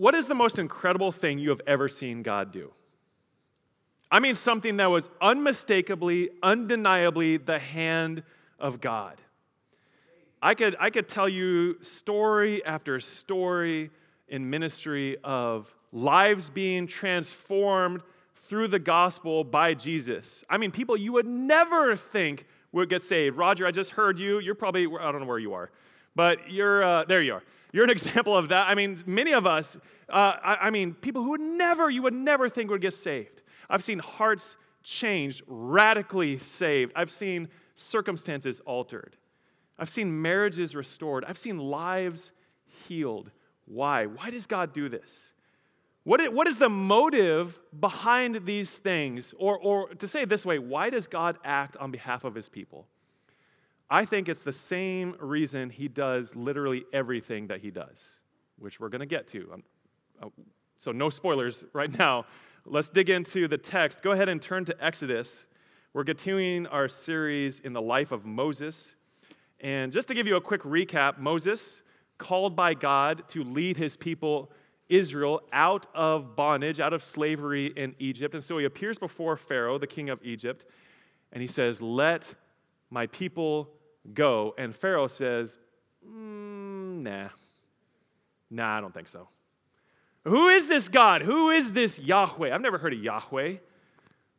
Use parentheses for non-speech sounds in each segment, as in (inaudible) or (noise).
what is the most incredible thing you have ever seen God do? I mean, something that was unmistakably, undeniably the hand of God. I could, I could tell you story after story in ministry of lives being transformed through the gospel by Jesus. I mean, people you would never think would get saved. Roger, I just heard you. You're probably, I don't know where you are, but you're, uh, there you are. You're an (laughs) example of that. I mean, many of us, uh, I, I mean, people who would never, you would never think would get saved. I've seen hearts changed, radically saved. I've seen circumstances altered. I've seen marriages restored. I've seen lives healed. Why? Why does God do this? What is, what is the motive behind these things? Or, or to say it this way, why does God act on behalf of his people? I think it's the same reason he does literally everything that he does, which we're going to get to. Um, uh, so, no spoilers right now. Let's dig into the text. Go ahead and turn to Exodus. We're continuing our series in the life of Moses. And just to give you a quick recap, Moses, called by God to lead his people Israel out of bondage, out of slavery in Egypt. And so he appears before Pharaoh, the king of Egypt, and he says, Let my people go. And Pharaoh says, mm, Nah, nah, I don't think so. Who is this God? Who is this Yahweh? I've never heard of Yahweh.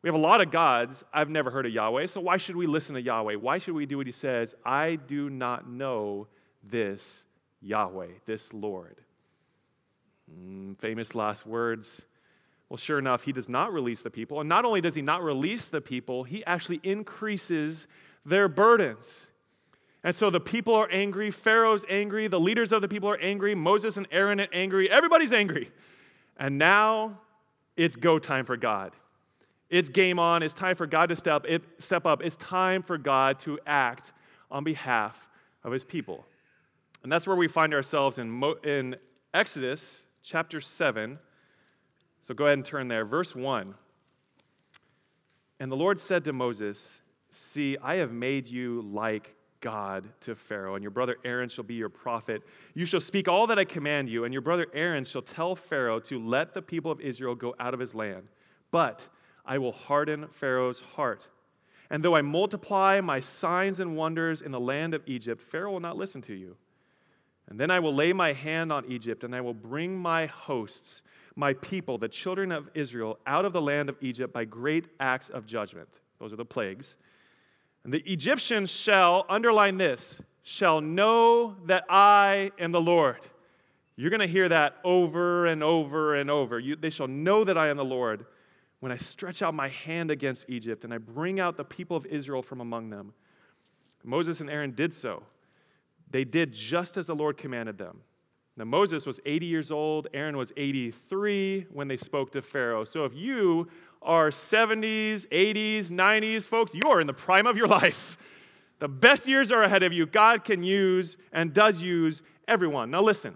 We have a lot of gods. I've never heard of Yahweh. So why should we listen to Yahweh? Why should we do what he says? I do not know this Yahweh, this Lord. Mm, famous last words. Well, sure enough, he does not release the people. And not only does he not release the people, he actually increases their burdens. And so the people are angry, Pharaoh's angry, the leaders of the people are angry, Moses and Aaron are angry, everybody's angry. And now it's go time for God. It's game on. It's time for God to step, it, step up. It's time for God to act on behalf of his people. And that's where we find ourselves in, Mo, in Exodus chapter 7. So go ahead and turn there. Verse 1. And the Lord said to Moses, See, I have made you like God to Pharaoh, and your brother Aaron shall be your prophet. You shall speak all that I command you, and your brother Aaron shall tell Pharaoh to let the people of Israel go out of his land. But I will harden Pharaoh's heart. And though I multiply my signs and wonders in the land of Egypt, Pharaoh will not listen to you. And then I will lay my hand on Egypt, and I will bring my hosts, my people, the children of Israel, out of the land of Egypt by great acts of judgment. Those are the plagues. And the Egyptians shall, underline this, shall know that I am the Lord. You're going to hear that over and over and over. You, they shall know that I am the Lord when I stretch out my hand against Egypt and I bring out the people of Israel from among them. Moses and Aaron did so. They did just as the Lord commanded them. Now, Moses was 80 years old, Aaron was 83 when they spoke to Pharaoh. So, if you are 70s, 80s, 90s, folks, you are in the prime of your life. The best years are ahead of you. God can use and does use everyone. Now, listen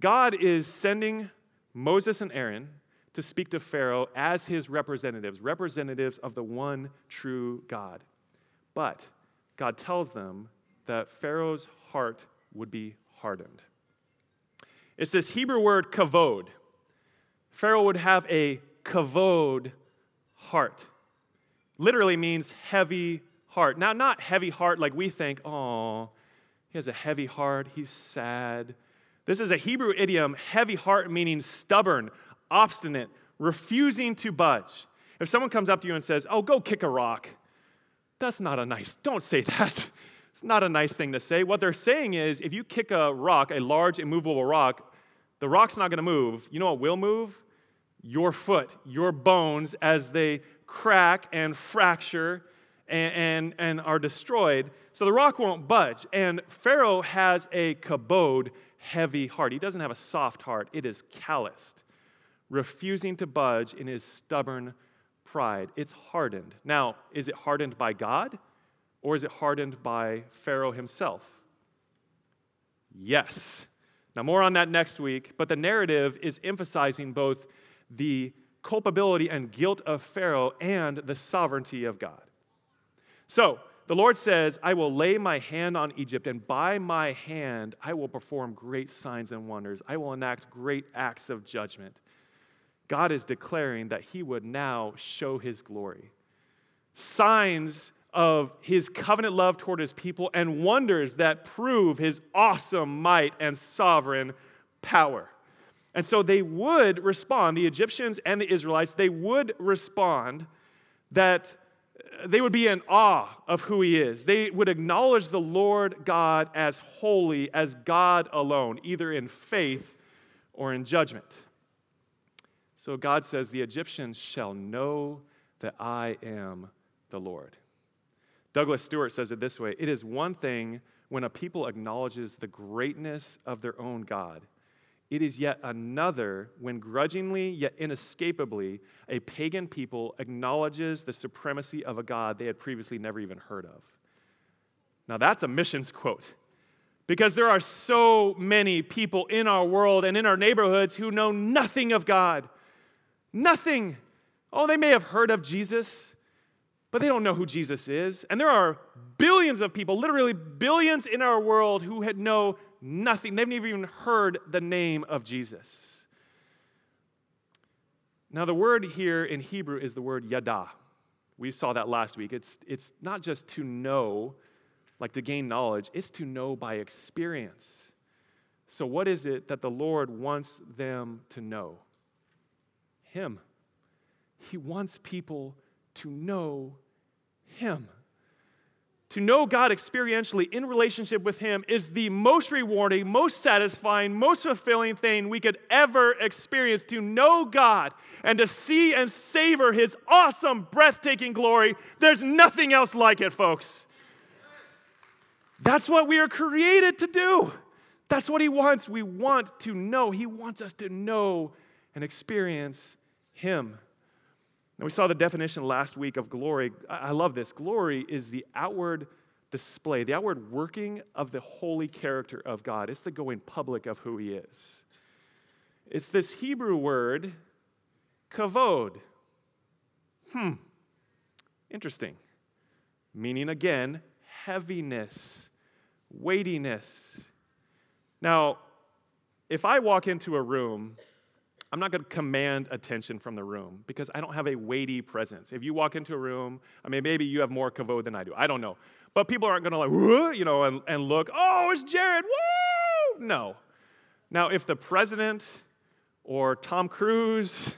God is sending Moses and Aaron to speak to Pharaoh as his representatives, representatives of the one true God. But God tells them that Pharaoh's heart would be hardened. It's this Hebrew word kavod. Pharaoh would have a kavod heart. Literally means heavy heart. Now, not heavy heart like we think, oh, he has a heavy heart, he's sad. This is a Hebrew idiom, heavy heart meaning stubborn, obstinate, refusing to budge. If someone comes up to you and says, oh, go kick a rock, that's not a nice, don't say (laughs) that. It's not a nice thing to say. What they're saying is if you kick a rock, a large, immovable rock, the rock's not going to move. You know what will move? Your foot, your bones, as they crack and fracture and, and, and are destroyed. So the rock won't budge. And Pharaoh has a kabod, heavy heart. He doesn't have a soft heart, it is calloused, refusing to budge in his stubborn pride. It's hardened. Now, is it hardened by God? Or is it hardened by Pharaoh himself? Yes. Now, more on that next week, but the narrative is emphasizing both the culpability and guilt of Pharaoh and the sovereignty of God. So, the Lord says, I will lay my hand on Egypt, and by my hand I will perform great signs and wonders. I will enact great acts of judgment. God is declaring that he would now show his glory. Signs of his covenant love toward his people and wonders that prove his awesome might and sovereign power. And so they would respond, the Egyptians and the Israelites, they would respond that they would be in awe of who he is. They would acknowledge the Lord God as holy, as God alone, either in faith or in judgment. So God says, The Egyptians shall know that I am the Lord. Douglas Stuart says it this way It is one thing when a people acknowledges the greatness of their own God. It is yet another when grudgingly yet inescapably a pagan people acknowledges the supremacy of a God they had previously never even heard of. Now, that's a missions quote because there are so many people in our world and in our neighborhoods who know nothing of God. Nothing. Oh, they may have heard of Jesus, but they don't know who Jesus is. And there are billions of people, literally billions in our world, who had know nothing. They've never even heard the name of Jesus. Now, the word here in Hebrew is the word yada. We saw that last week. It's, it's not just to know, like to gain knowledge, it's to know by experience. So, what is it that the Lord wants them to know? Him. He wants people to know Him. To know God experientially in relationship with Him is the most rewarding, most satisfying, most fulfilling thing we could ever experience. To know God and to see and savor His awesome, breathtaking glory, there's nothing else like it, folks. That's what we are created to do. That's what He wants. We want to know. He wants us to know and experience Him. And we saw the definition last week of glory. I love this. Glory is the outward display, the outward working of the holy character of God. It's the going public of who He is. It's this Hebrew word, kavod. Hmm, interesting. Meaning again, heaviness, weightiness. Now, if I walk into a room I'm not going to command attention from the room because I don't have a weighty presence. If you walk into a room, I mean, maybe you have more kavod than I do. I don't know. But people aren't going to like, you know, and, and look, oh, it's Jared, woo! No. Now, if the president or Tom Cruise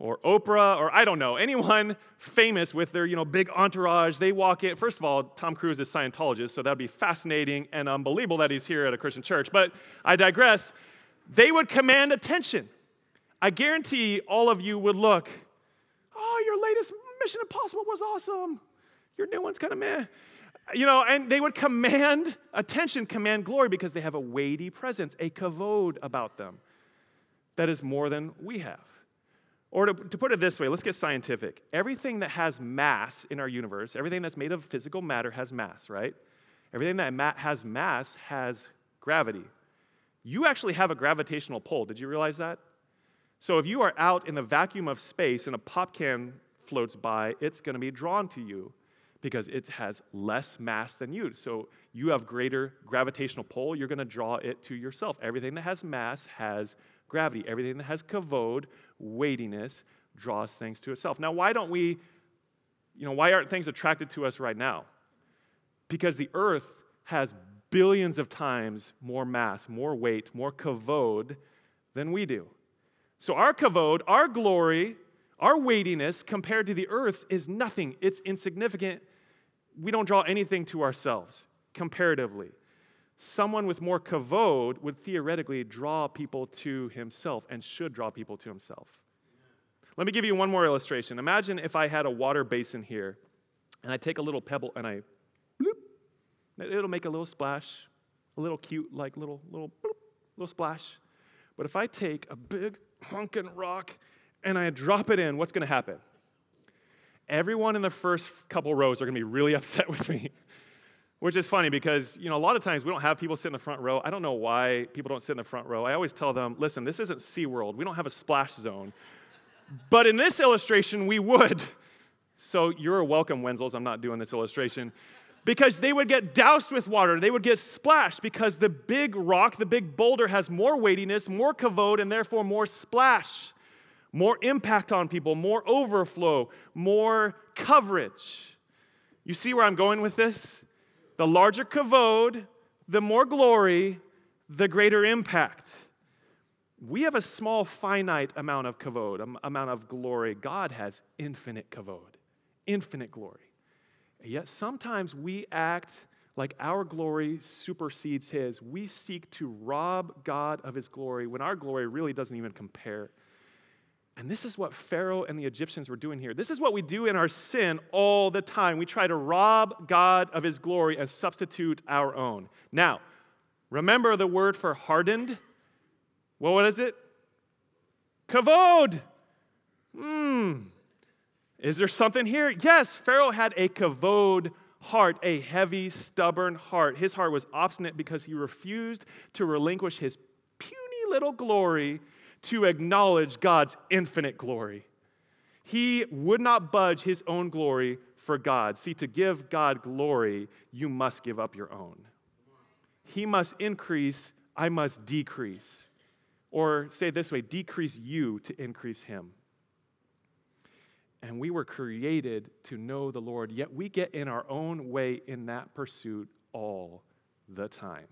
or Oprah or I don't know, anyone famous with their, you know, big entourage, they walk in. First of all, Tom Cruise is Scientologist, so that'd be fascinating and unbelievable that he's here at a Christian church. But I digress. They would command attention. I guarantee all of you would look, oh, your latest Mission Impossible was awesome. Your new one's kind of meh. You know, and they would command attention, command glory because they have a weighty presence, a kavod about them that is more than we have. Or to, to put it this way, let's get scientific. Everything that has mass in our universe, everything that's made of physical matter has mass, right? Everything that has mass has gravity. You actually have a gravitational pull. Did you realize that? So if you are out in the vacuum of space and a pop can floats by, it's going to be drawn to you because it has less mass than you. So you have greater gravitational pull, you're going to draw it to yourself. Everything that has mass has gravity. Everything that has kavod, weightiness, draws things to itself. Now, why don't we, you know, why aren't things attracted to us right now? Because the earth has billions of times more mass, more weight, more kavod than we do. So, our kavod, our glory, our weightiness compared to the earth's is nothing. It's insignificant. We don't draw anything to ourselves comparatively. Someone with more kavod would theoretically draw people to himself and should draw people to himself. Let me give you one more illustration. Imagine if I had a water basin here and I take a little pebble and I bloop, it'll make a little splash, a little cute, like little, little, bloop, little splash. But if I take a big honking rock and I drop it in, what's going to happen? Everyone in the first couple rows are going to be really (laughs) upset with me. Which is funny because, you know, a lot of times we don't have people sit in the front row. I don't know why people don't sit in the front row. I always tell them, listen, this isn't SeaWorld. We don't have a splash zone. But in this illustration, we would. So you're welcome, Wenzels. I'm not doing this illustration. Because they would get doused with water. They would get splashed because the big rock, the big boulder, has more weightiness, more kavod, and therefore more splash, more impact on people, more overflow, more coverage. You see where I'm going with this? The larger kavod, the more glory, the greater impact. We have a small, finite amount of kavod, amount of glory. God has infinite kavod, infinite glory. Yet sometimes we act like our glory supersedes his. We seek to rob God of his glory when our glory really doesn't even compare. And this is what Pharaoh and the Egyptians were doing here. This is what we do in our sin all the time. We try to rob God of his glory and substitute our own. Now, remember the word for hardened? Well, what is it? Kavod. Hmm. Is there something here? Yes, Pharaoh had a kavod heart, a heavy, stubborn heart. His heart was obstinate because he refused to relinquish his puny little glory to acknowledge God's infinite glory. He would not budge his own glory for God. See, to give God glory, you must give up your own. He must increase, I must decrease. Or say this way decrease you to increase him. And we were created to know the Lord, yet we get in our own way in that pursuit all the time.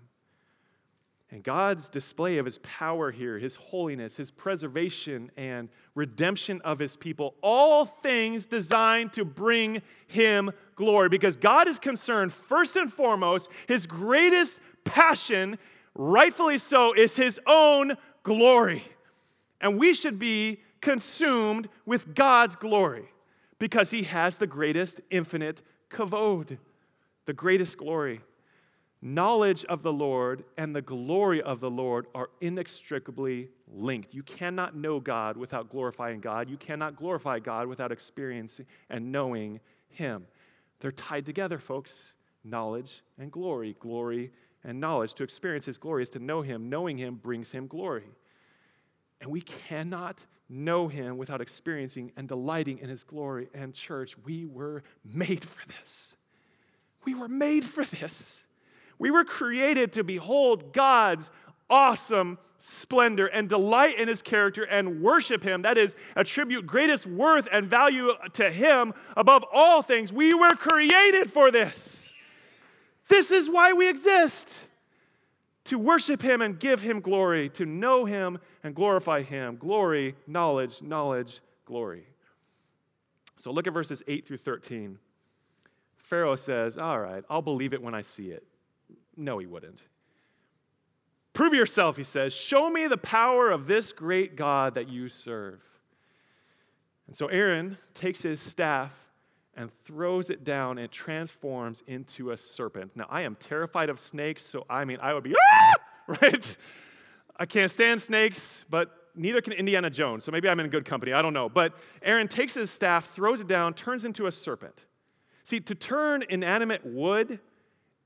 And God's display of his power here, his holiness, his preservation and redemption of his people, all things designed to bring him glory. Because God is concerned, first and foremost, his greatest passion, rightfully so, is his own glory. And we should be consumed with God's glory because he has the greatest infinite kavod, the greatest glory. Knowledge of the Lord and the glory of the Lord are inextricably linked. You cannot know God without glorifying God. You cannot glorify God without experiencing and knowing Him. They're tied together, folks. Knowledge and glory, glory and knowledge. To experience His glory is to know Him. Knowing Him brings Him glory. And we cannot know Him without experiencing and delighting in His glory. And, church, we were made for this. We were made for this. We were created to behold God's awesome splendor and delight in his character and worship him. That is, attribute greatest worth and value to him above all things. We were created for this. This is why we exist to worship him and give him glory, to know him and glorify him. Glory, knowledge, knowledge, glory. So look at verses 8 through 13. Pharaoh says, All right, I'll believe it when I see it. No, he wouldn't. Prove yourself, he says. Show me the power of this great God that you serve. And so Aaron takes his staff and throws it down and transforms into a serpent. Now, I am terrified of snakes, so I mean, I would be, ah! (laughs) right? I can't stand snakes, but neither can Indiana Jones, so maybe I'm in good company. I don't know. But Aaron takes his staff, throws it down, turns into a serpent. See, to turn inanimate wood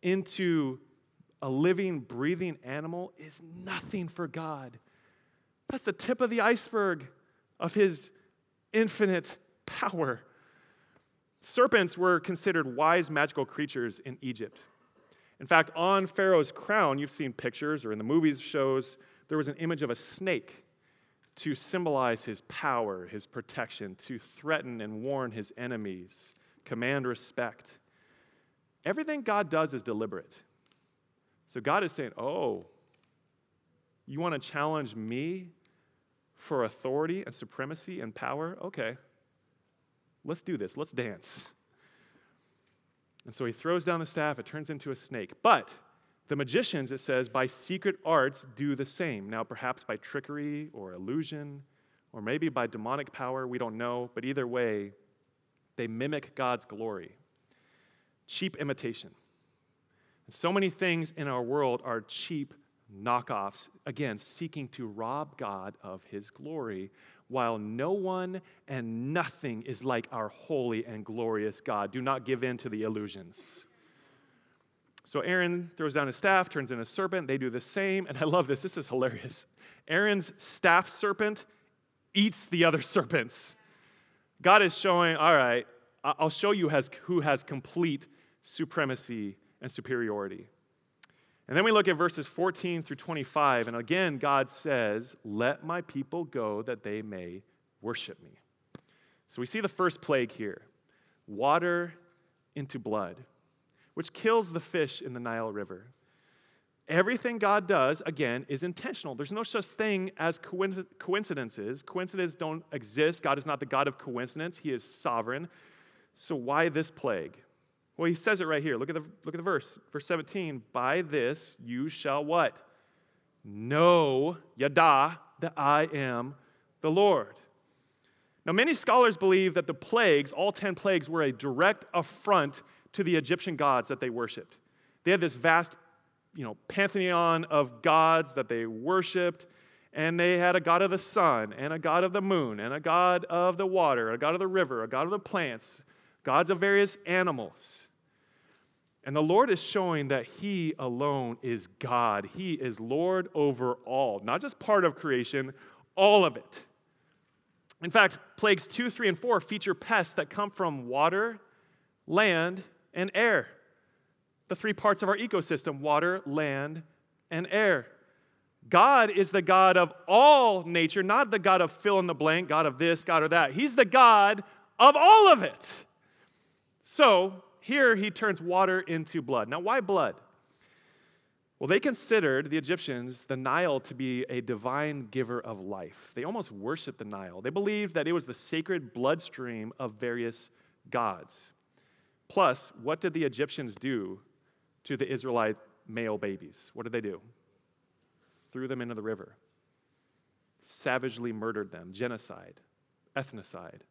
into a living, breathing animal is nothing for God. That's the tip of the iceberg of his infinite power. Serpents were considered wise magical creatures in Egypt. In fact, on Pharaoh's crown, you've seen pictures or in the movies shows, there was an image of a snake to symbolize his power, his protection, to threaten and warn his enemies, command respect. Everything God does is deliberate. So God is saying, Oh, you want to challenge me for authority and supremacy and power? Okay, let's do this. Let's dance. And so he throws down the staff, it turns into a snake. But the magicians, it says, by secret arts do the same. Now, perhaps by trickery or illusion, or maybe by demonic power, we don't know. But either way, they mimic God's glory. Cheap imitation. And So many things in our world are cheap knockoffs, again, seeking to rob God of his glory, while no one and nothing is like our holy and glorious God. Do not give in to the illusions. So Aaron throws down his staff, turns in a serpent. They do the same. And I love this. This is hilarious. Aaron's staff serpent eats the other serpents. God is showing, all right, I'll show you who has complete supremacy, and superiority. And then we look at verses 14 through 25, and again, God says, Let my people go that they may worship me. So we see the first plague here water into blood, which kills the fish in the Nile River. Everything God does, again, is intentional. There's no such thing as coincidences. Coincidences don't exist. God is not the God of coincidence, He is sovereign. So, why this plague? Well, He says it right here. Look at the, look at the verse. Verse 17 By this you shall what? Know, yada, that I am the Lord. Now, many scholars believe that the plagues, all 10 plagues, were a direct affront to the Egyptian gods that they worshiped. They had this vast you know, pantheon of gods that they worshiped, and they had a god of the sun, and a god of the moon, and a god of the water, a god of the river, a god of the plants, gods of various animals. And the Lord is showing that He alone is God. He is Lord over all, not just part of creation, all of it. In fact, plagues two, three, and four feature pests that come from water, land, and air the three parts of our ecosystem water, land, and air. God is the God of all nature, not the God of fill in the blank, God of this, God of that. He's the God of all of it. So here he turns water into blood. Now, why blood? Well, they considered, the Egyptians, the Nile to be a divine giver of life. They almost worshiped the Nile. They believed that it was the sacred bloodstream of various gods. Plus, what did the Egyptians do to the Israelite male babies. What did they do? Threw them into the river, savagely murdered them, genocide, ethnocide.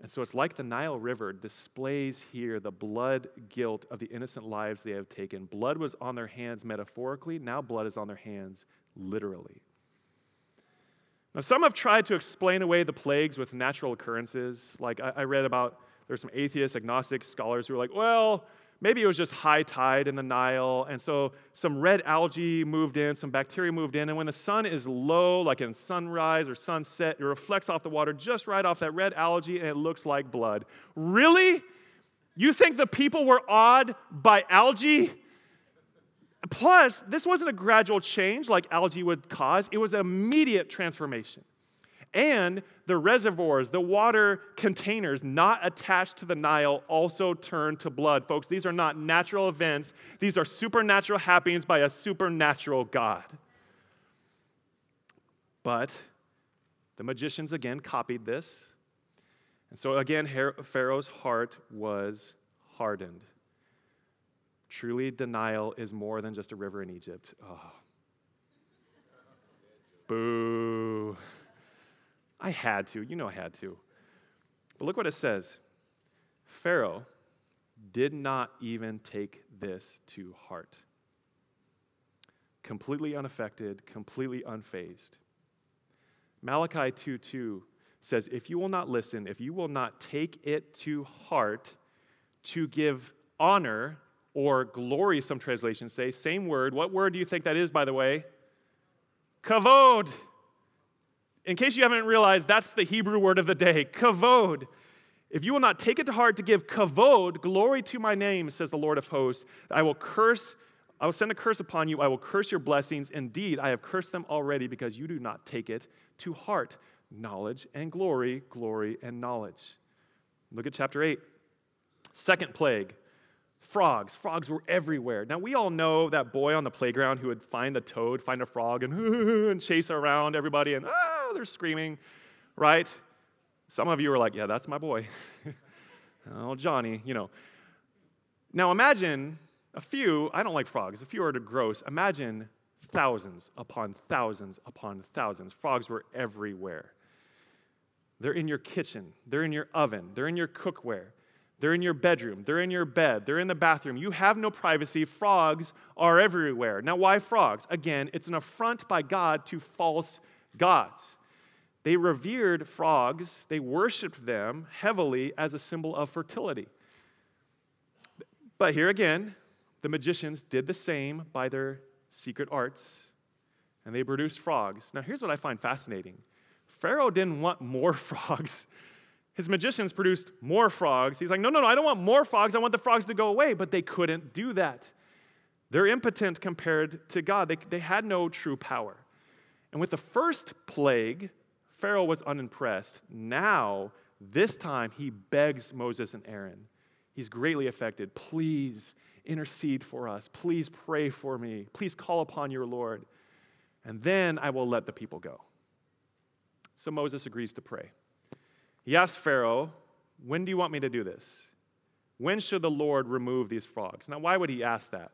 And so it's like the Nile River displays here the blood guilt of the innocent lives they have taken. Blood was on their hands metaphorically, now blood is on their hands literally. Now, some have tried to explain away the plagues with natural occurrences. Like I, I read about, there's some atheist, agnostic scholars who are like, well, maybe it was just high tide in the Nile, and so some red algae moved in, some bacteria moved in, and when the sun is low, like in sunrise or sunset, it reflects off the water just right off that red algae, and it looks like blood. Really? You think the people were awed by algae? Plus, this wasn't a gradual change like algae would cause, it was an immediate transformation and the reservoirs, the water containers not attached to the Nile also turned to blood. Folks, these are not natural events, these are supernatural happenings by a supernatural God. But the magicians again copied this. And so again, Pharaoh's heart was hardened. Truly, denial is more than just a river in Egypt. Oh. Boo. I had to. You know I had to. But look what it says Pharaoh did not even take this to heart. Completely unaffected, completely unfazed. Malachi 2 2 says, If you will not listen, if you will not take it to heart to give honor or glory, some translations say, same word. What word do you think that is, by the way? Kavod in case you haven't realized, that's the Hebrew word of the day, kavod. If you will not take it to heart to give kavod, glory to my name, says the Lord of hosts, I will curse, I will send a curse upon you, I will curse your blessings. Indeed, I have cursed them already because you do not take it to heart. Knowledge and glory, glory and knowledge. Look at chapter 8. Second plague frogs. Frogs were everywhere. Now, we all know that boy on the playground who would find a toad, find a frog, and, (laughs) and chase around everybody, and ah, they're screaming, right? Some of you are like, yeah, that's my boy. (laughs) oh, Johnny, you know. Now, imagine a few, I don't like frogs, a few are gross. Imagine thousands upon thousands upon thousands. Frogs were everywhere. They're in your kitchen, they're in your oven, they're in your cookware. They're in your bedroom. They're in your bed. They're in the bathroom. You have no privacy. Frogs are everywhere. Now, why frogs? Again, it's an affront by God to false gods. They revered frogs, they worshiped them heavily as a symbol of fertility. But here again, the magicians did the same by their secret arts, and they produced frogs. Now, here's what I find fascinating Pharaoh didn't want more (laughs) frogs. his magicians produced more frogs. He's like, no, no, no, I don't want more frogs. I want the frogs to go away. But they couldn't do that. They're impotent compared to God, they, they had no true power. And with the first plague, Pharaoh was unimpressed. Now, this time, he begs Moses and Aaron. He's greatly affected. Please intercede for us. Please pray for me. Please call upon your Lord. And then I will let the people go. So Moses agrees to pray. He asks Pharaoh, When do you want me to do this? When should the Lord remove these frogs? Now, why would he ask that?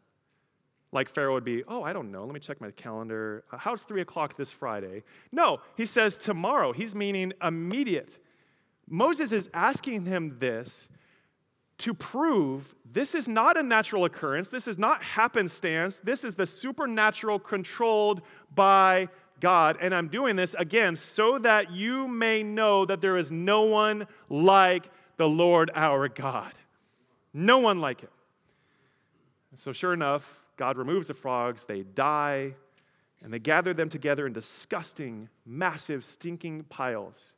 Like Pharaoh would be, Oh, I don't know. Let me check my calendar. Uh, how's three o'clock this Friday? No, he says tomorrow. He's meaning immediate. Moses is asking him this to prove this is not a natural occurrence. This is not happenstance. This is the supernatural controlled by God. And I'm doing this again so that you may know that there is no one like the Lord our God. No one like him. So, sure enough, God removes the frogs, they die, and they gather them together in disgusting, massive, stinking piles.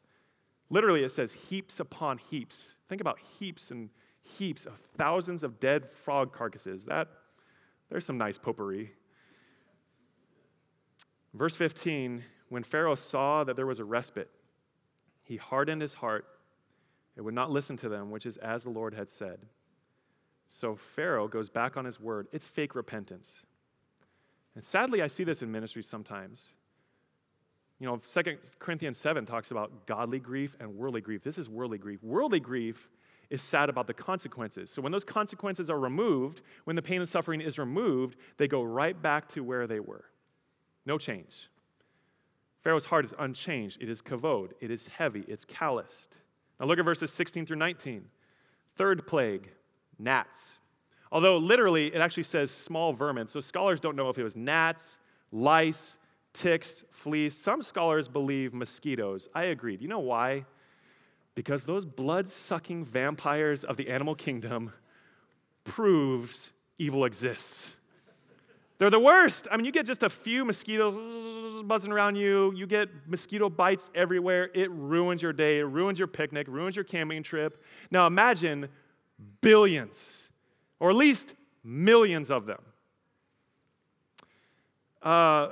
Literally, it says heaps upon heaps. Think about heaps and heaps of thousands of dead frog carcasses. That, there's some nice potpourri. Verse 15 When Pharaoh saw that there was a respite, he hardened his heart and would not listen to them, which is as the Lord had said. So Pharaoh goes back on his word. It's fake repentance. And sadly, I see this in ministry sometimes. You know, 2 Corinthians 7 talks about godly grief and worldly grief. This is worldly grief. Worldly grief is sad about the consequences. So when those consequences are removed, when the pain and suffering is removed, they go right back to where they were. No change. Pharaoh's heart is unchanged. It is kavod. It is heavy. It's calloused. Now look at verses 16 through 19. Third plague, gnats. Although literally it actually says small vermin. So scholars don't know if it was gnats, lice, ticks, fleas. Some scholars believe mosquitoes. I agree. You know why? Because those blood sucking vampires of the animal kingdom proves evil exists. They're the worst. I mean, you get just a few mosquitoes buzzing around you, you get mosquito bites everywhere. It ruins your day, it ruins your picnic, ruins your camping trip. Now imagine billions, or at least millions of them. Uh,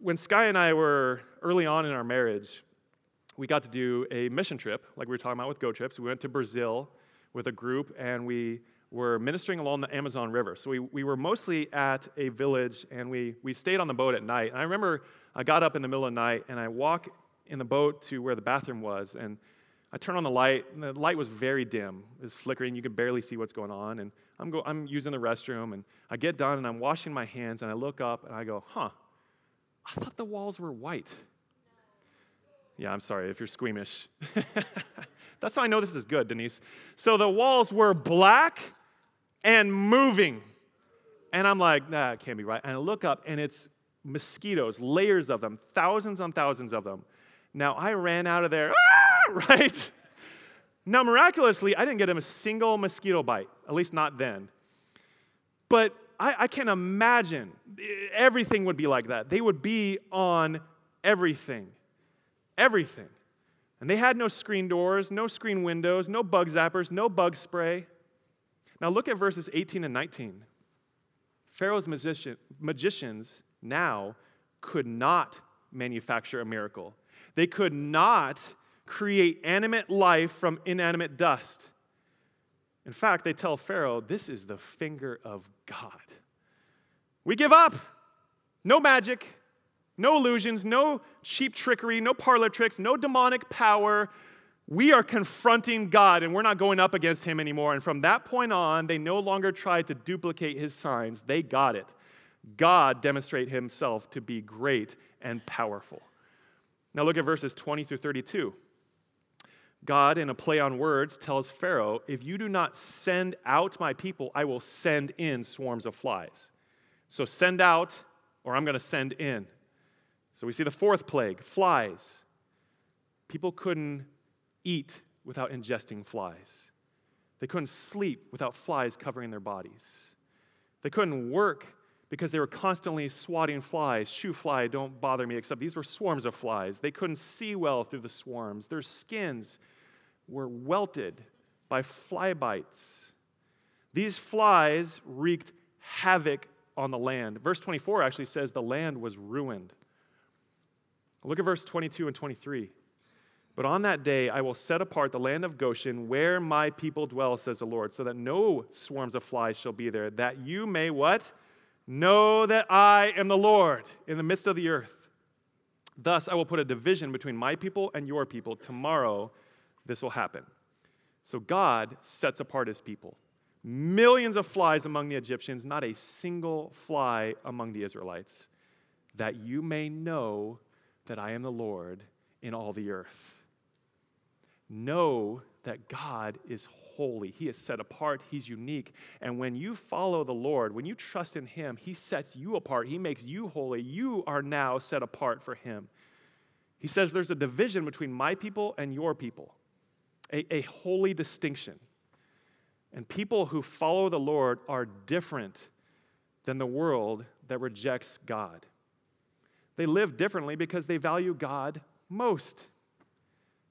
when Sky and I were early on in our marriage, we got to do a mission trip, like we were talking about with Go Trips. We went to Brazil with a group and we were ministering along the Amazon River. So we, we were mostly at a village and we, we stayed on the boat at night. And I remember I got up in the middle of the night and I walk in the boat to where the bathroom was and I turn on the light and the light was very dim. It was flickering. You could barely see what's going on. And I'm, go, I'm using the restroom and I get done and I'm washing my hands and I look up and I go, huh, I thought the walls were white. Yeah, I'm sorry if you're squeamish. (laughs) That's how I know this is good, Denise. So the walls were black and moving. And I'm like, nah, it can't be right. And I look up and it's mosquitoes, layers of them, thousands on thousands of them. Now I ran out of there, ah, (laughs) right? Now, miraculously, I didn't get him a single mosquito bite, at least not then. But I, I can imagine everything would be like that. They would be on everything everything. And they had no screen doors, no screen windows, no bug zappers, no bug spray. Now look at verses 18 and 19. Pharaoh's magician, magicians now could not manufacture a miracle. They could not create animate life from inanimate dust. In fact, they tell Pharaoh, This is the finger of God. We give up. No magic, no illusions, no cheap trickery, no parlor tricks, no demonic power. We are confronting God and we're not going up against him anymore. And from that point on, they no longer tried to duplicate his signs. They got it. God demonstrate himself to be great and powerful. Now look at verses 20 through 32. God, in a play on words, tells Pharaoh, If you do not send out my people, I will send in swarms of flies. So send out, or I'm going to send in. So we see the fourth plague flies. People couldn't eat without ingesting flies, they couldn't sleep without flies covering their bodies. They couldn't work because they were constantly swatting flies. Shoo fly, don't bother me, except these were swarms of flies. They couldn't see well through the swarms. Their skins were welted by fly bites. These flies wreaked havoc on the land. Verse 24 actually says the land was ruined. Look at verse 22 and 23. But on that day I will set apart the land of Goshen where my people dwell, says the Lord, so that no swarms of flies shall be there, that you may what? Know that I am the Lord in the midst of the earth. Thus I will put a division between my people and your people. Tomorrow this will happen. So God sets apart his people. Millions of flies among the Egyptians, not a single fly among the Israelites, that you may know that I am the Lord in all the earth. Know that God is holy. He is set apart. He's unique. And when you follow the Lord, when you trust in Him, He sets you apart. He makes you holy. You are now set apart for Him. He says there's a division between my people and your people, a, a holy distinction. And people who follow the Lord are different than the world that rejects God. They live differently because they value God most.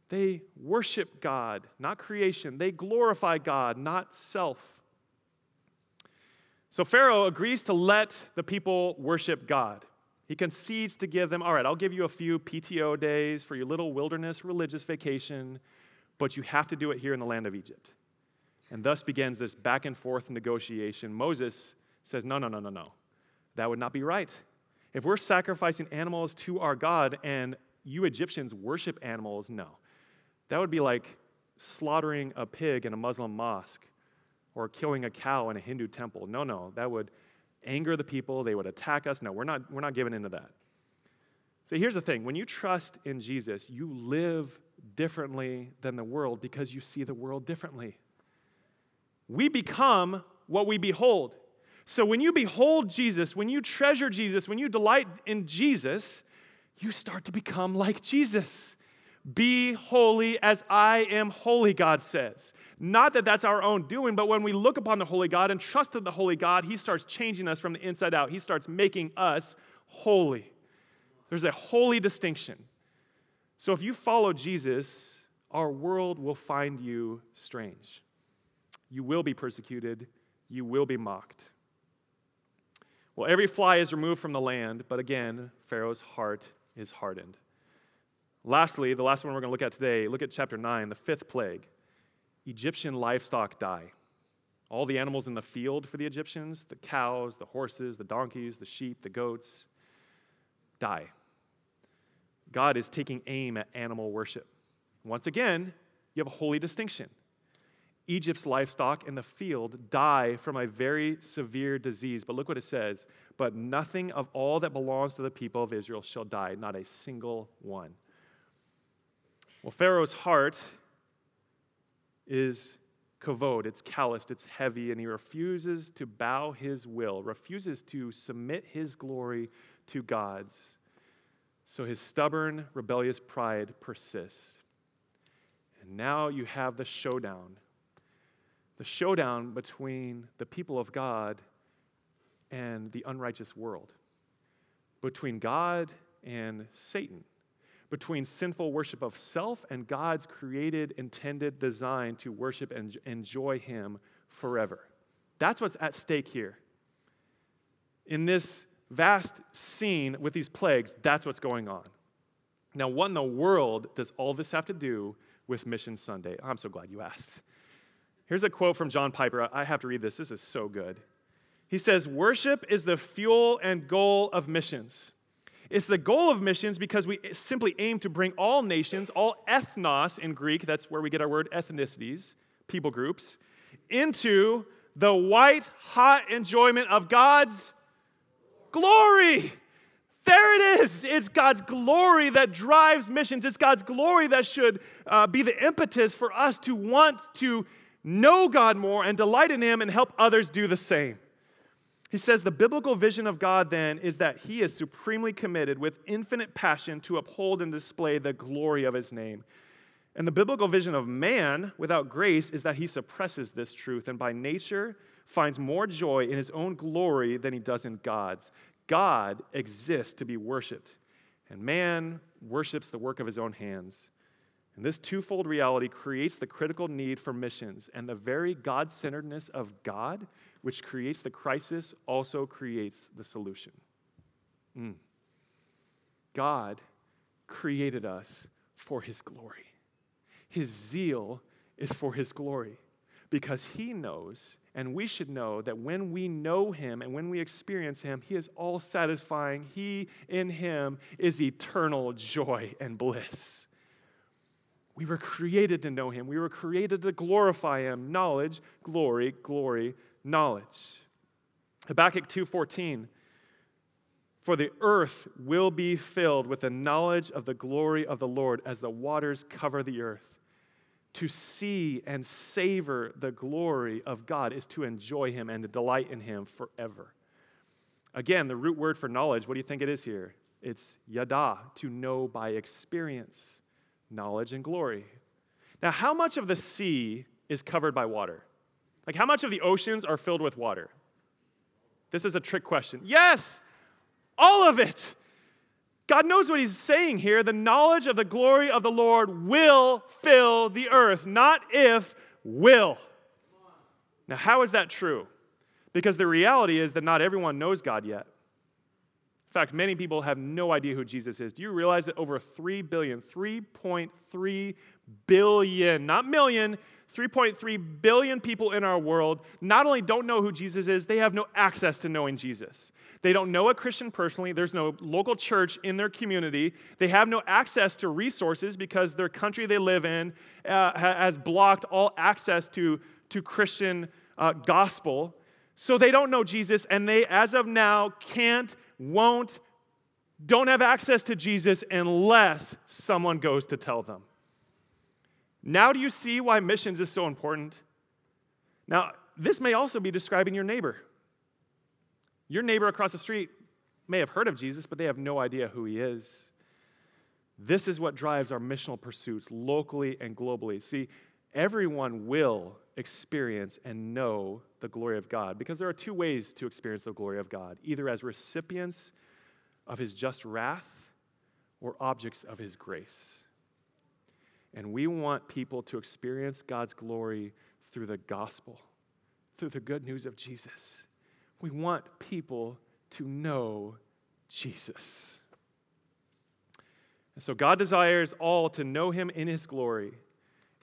They worship God, not creation. They glorify God, not self. So Pharaoh agrees to let the people worship God. He concedes to give them, all right, I'll give you a few PTO days for your little wilderness religious vacation, but you have to do it here in the land of Egypt. And thus begins this back and forth negotiation. Moses says, no, no, no, no, no. That would not be right. If we're sacrificing animals to our God and you Egyptians worship animals, no. That would be like slaughtering a pig in a Muslim mosque or killing a cow in a Hindu temple. No, no, that would anger the people. They would attack us. No, we're not, we're not giving into that. So here's the thing when you trust in Jesus, you live differently than the world because you see the world differently. We become what we behold. So when you behold Jesus, when you treasure Jesus, when you delight in Jesus, you start to become like Jesus. Be holy as I am holy, God says. Not that that's our own doing, but when we look upon the holy God and trust in the holy God, He starts changing us from the inside out. He starts making us holy. There's a holy distinction. So if you follow Jesus, our world will find you strange. You will be persecuted, you will be mocked. Well, every fly is removed from the land, but again, Pharaoh's heart is hardened. Lastly, the last one we're going to look at today, look at chapter 9, the fifth plague. Egyptian livestock die. All the animals in the field for the Egyptians, the cows, the horses, the donkeys, the sheep, the goats, die. God is taking aim at animal worship. Once again, you have a holy distinction. Egypt's livestock in the field die from a very severe disease. But look what it says. But nothing of all that belongs to the people of Israel shall die, not a single one. Well, Pharaoh's heart is kavod, it's calloused, it's heavy, and he refuses to bow his will, refuses to submit his glory to God's. So his stubborn, rebellious pride persists. And now you have the showdown the showdown between the people of God and the unrighteous world, between God and Satan between sinful worship of self and God's created, intended design to worship and enjoy Him forever. That's what's at stake here. In this vast scene with these plagues, that's what's going on. Now, what in the world does all this have to do with Mission Sunday? I'm so glad you asked. Here's a quote from John Piper. I have to read this. This is so good. He says, Worship is the fuel and goal of missions. It's the goal of missions because we simply aim to bring all nations, all ethnos in Greek, that's where we get our word ethnicities, people groups, into the white hot enjoyment of God's glory. There it is. It's God's glory that drives missions. It's God's glory that should uh, be the impetus for us to want to know God more and delight in Him and help others do the same. He says the biblical vision of God then is that he is supremely committed with infinite passion to uphold and display the glory of his name. And the biblical vision of man without grace is that he suppresses this truth and by nature finds more joy in his own glory than he does in God's. God exists to be worshiped, and man worships the work of his own hands. And this twofold reality creates the critical need for missions, and the very God centeredness of God, which creates the crisis, also creates the solution. Mm. God created us for His glory. His zeal is for His glory because He knows, and we should know, that when we know Him and when we experience Him, He is all satisfying. He in Him is eternal joy and bliss. We were created to know him. We were created to glorify him. Knowledge, glory, glory, knowledge. Habakkuk 2:14 For the earth will be filled with the knowledge of the glory of the Lord as the waters cover the earth. To see and savor the glory of God is to enjoy him and to delight in him forever. Again, the root word for knowledge, what do you think it is here? It's yada, to know by experience knowledge, and glory. Now, how much of the sea is covered by water? Like, how much of the oceans are filled with water? This is a trick question. Yes, all of it. God knows what he's saying here. The knowledge of the glory of the Lord will fill the earth, not if, will. Now, how is that true? Because the reality is that not everyone knows God yet. In fact, many people have no idea who Jesus is. Do you realize that over 3 billion, 3.3 billion, not million, 3.3 billion people in our world not only don't know who Jesus is, they have no access to knowing Jesus. They don't know a Christian personally. There's no local church in their community. They have no access to resources because their country they live in uh, has blocked all access to, to Christian uh, gospel. So they don't know Jesus, and they, as of now, can't won't, don't have access to Jesus unless someone goes to tell them. Now, do you see why missions is so important? Now, this may also be describing your neighbor. Your neighbor across the street may have heard of Jesus, but they have no idea who he is. This is what drives our missional pursuits locally and globally. See, everyone will experience and know the glory of God because there are two ways to experience the glory of God either as recipients of his just wrath or objects of his grace. And we want people to experience God's glory through the gospel, through the good news of Jesus. We want people to know Jesus. And so God desires all to know him in his glory.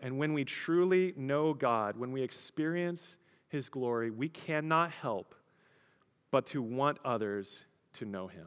And when we truly know God, when we experience His glory, we cannot help but to want others to know Him.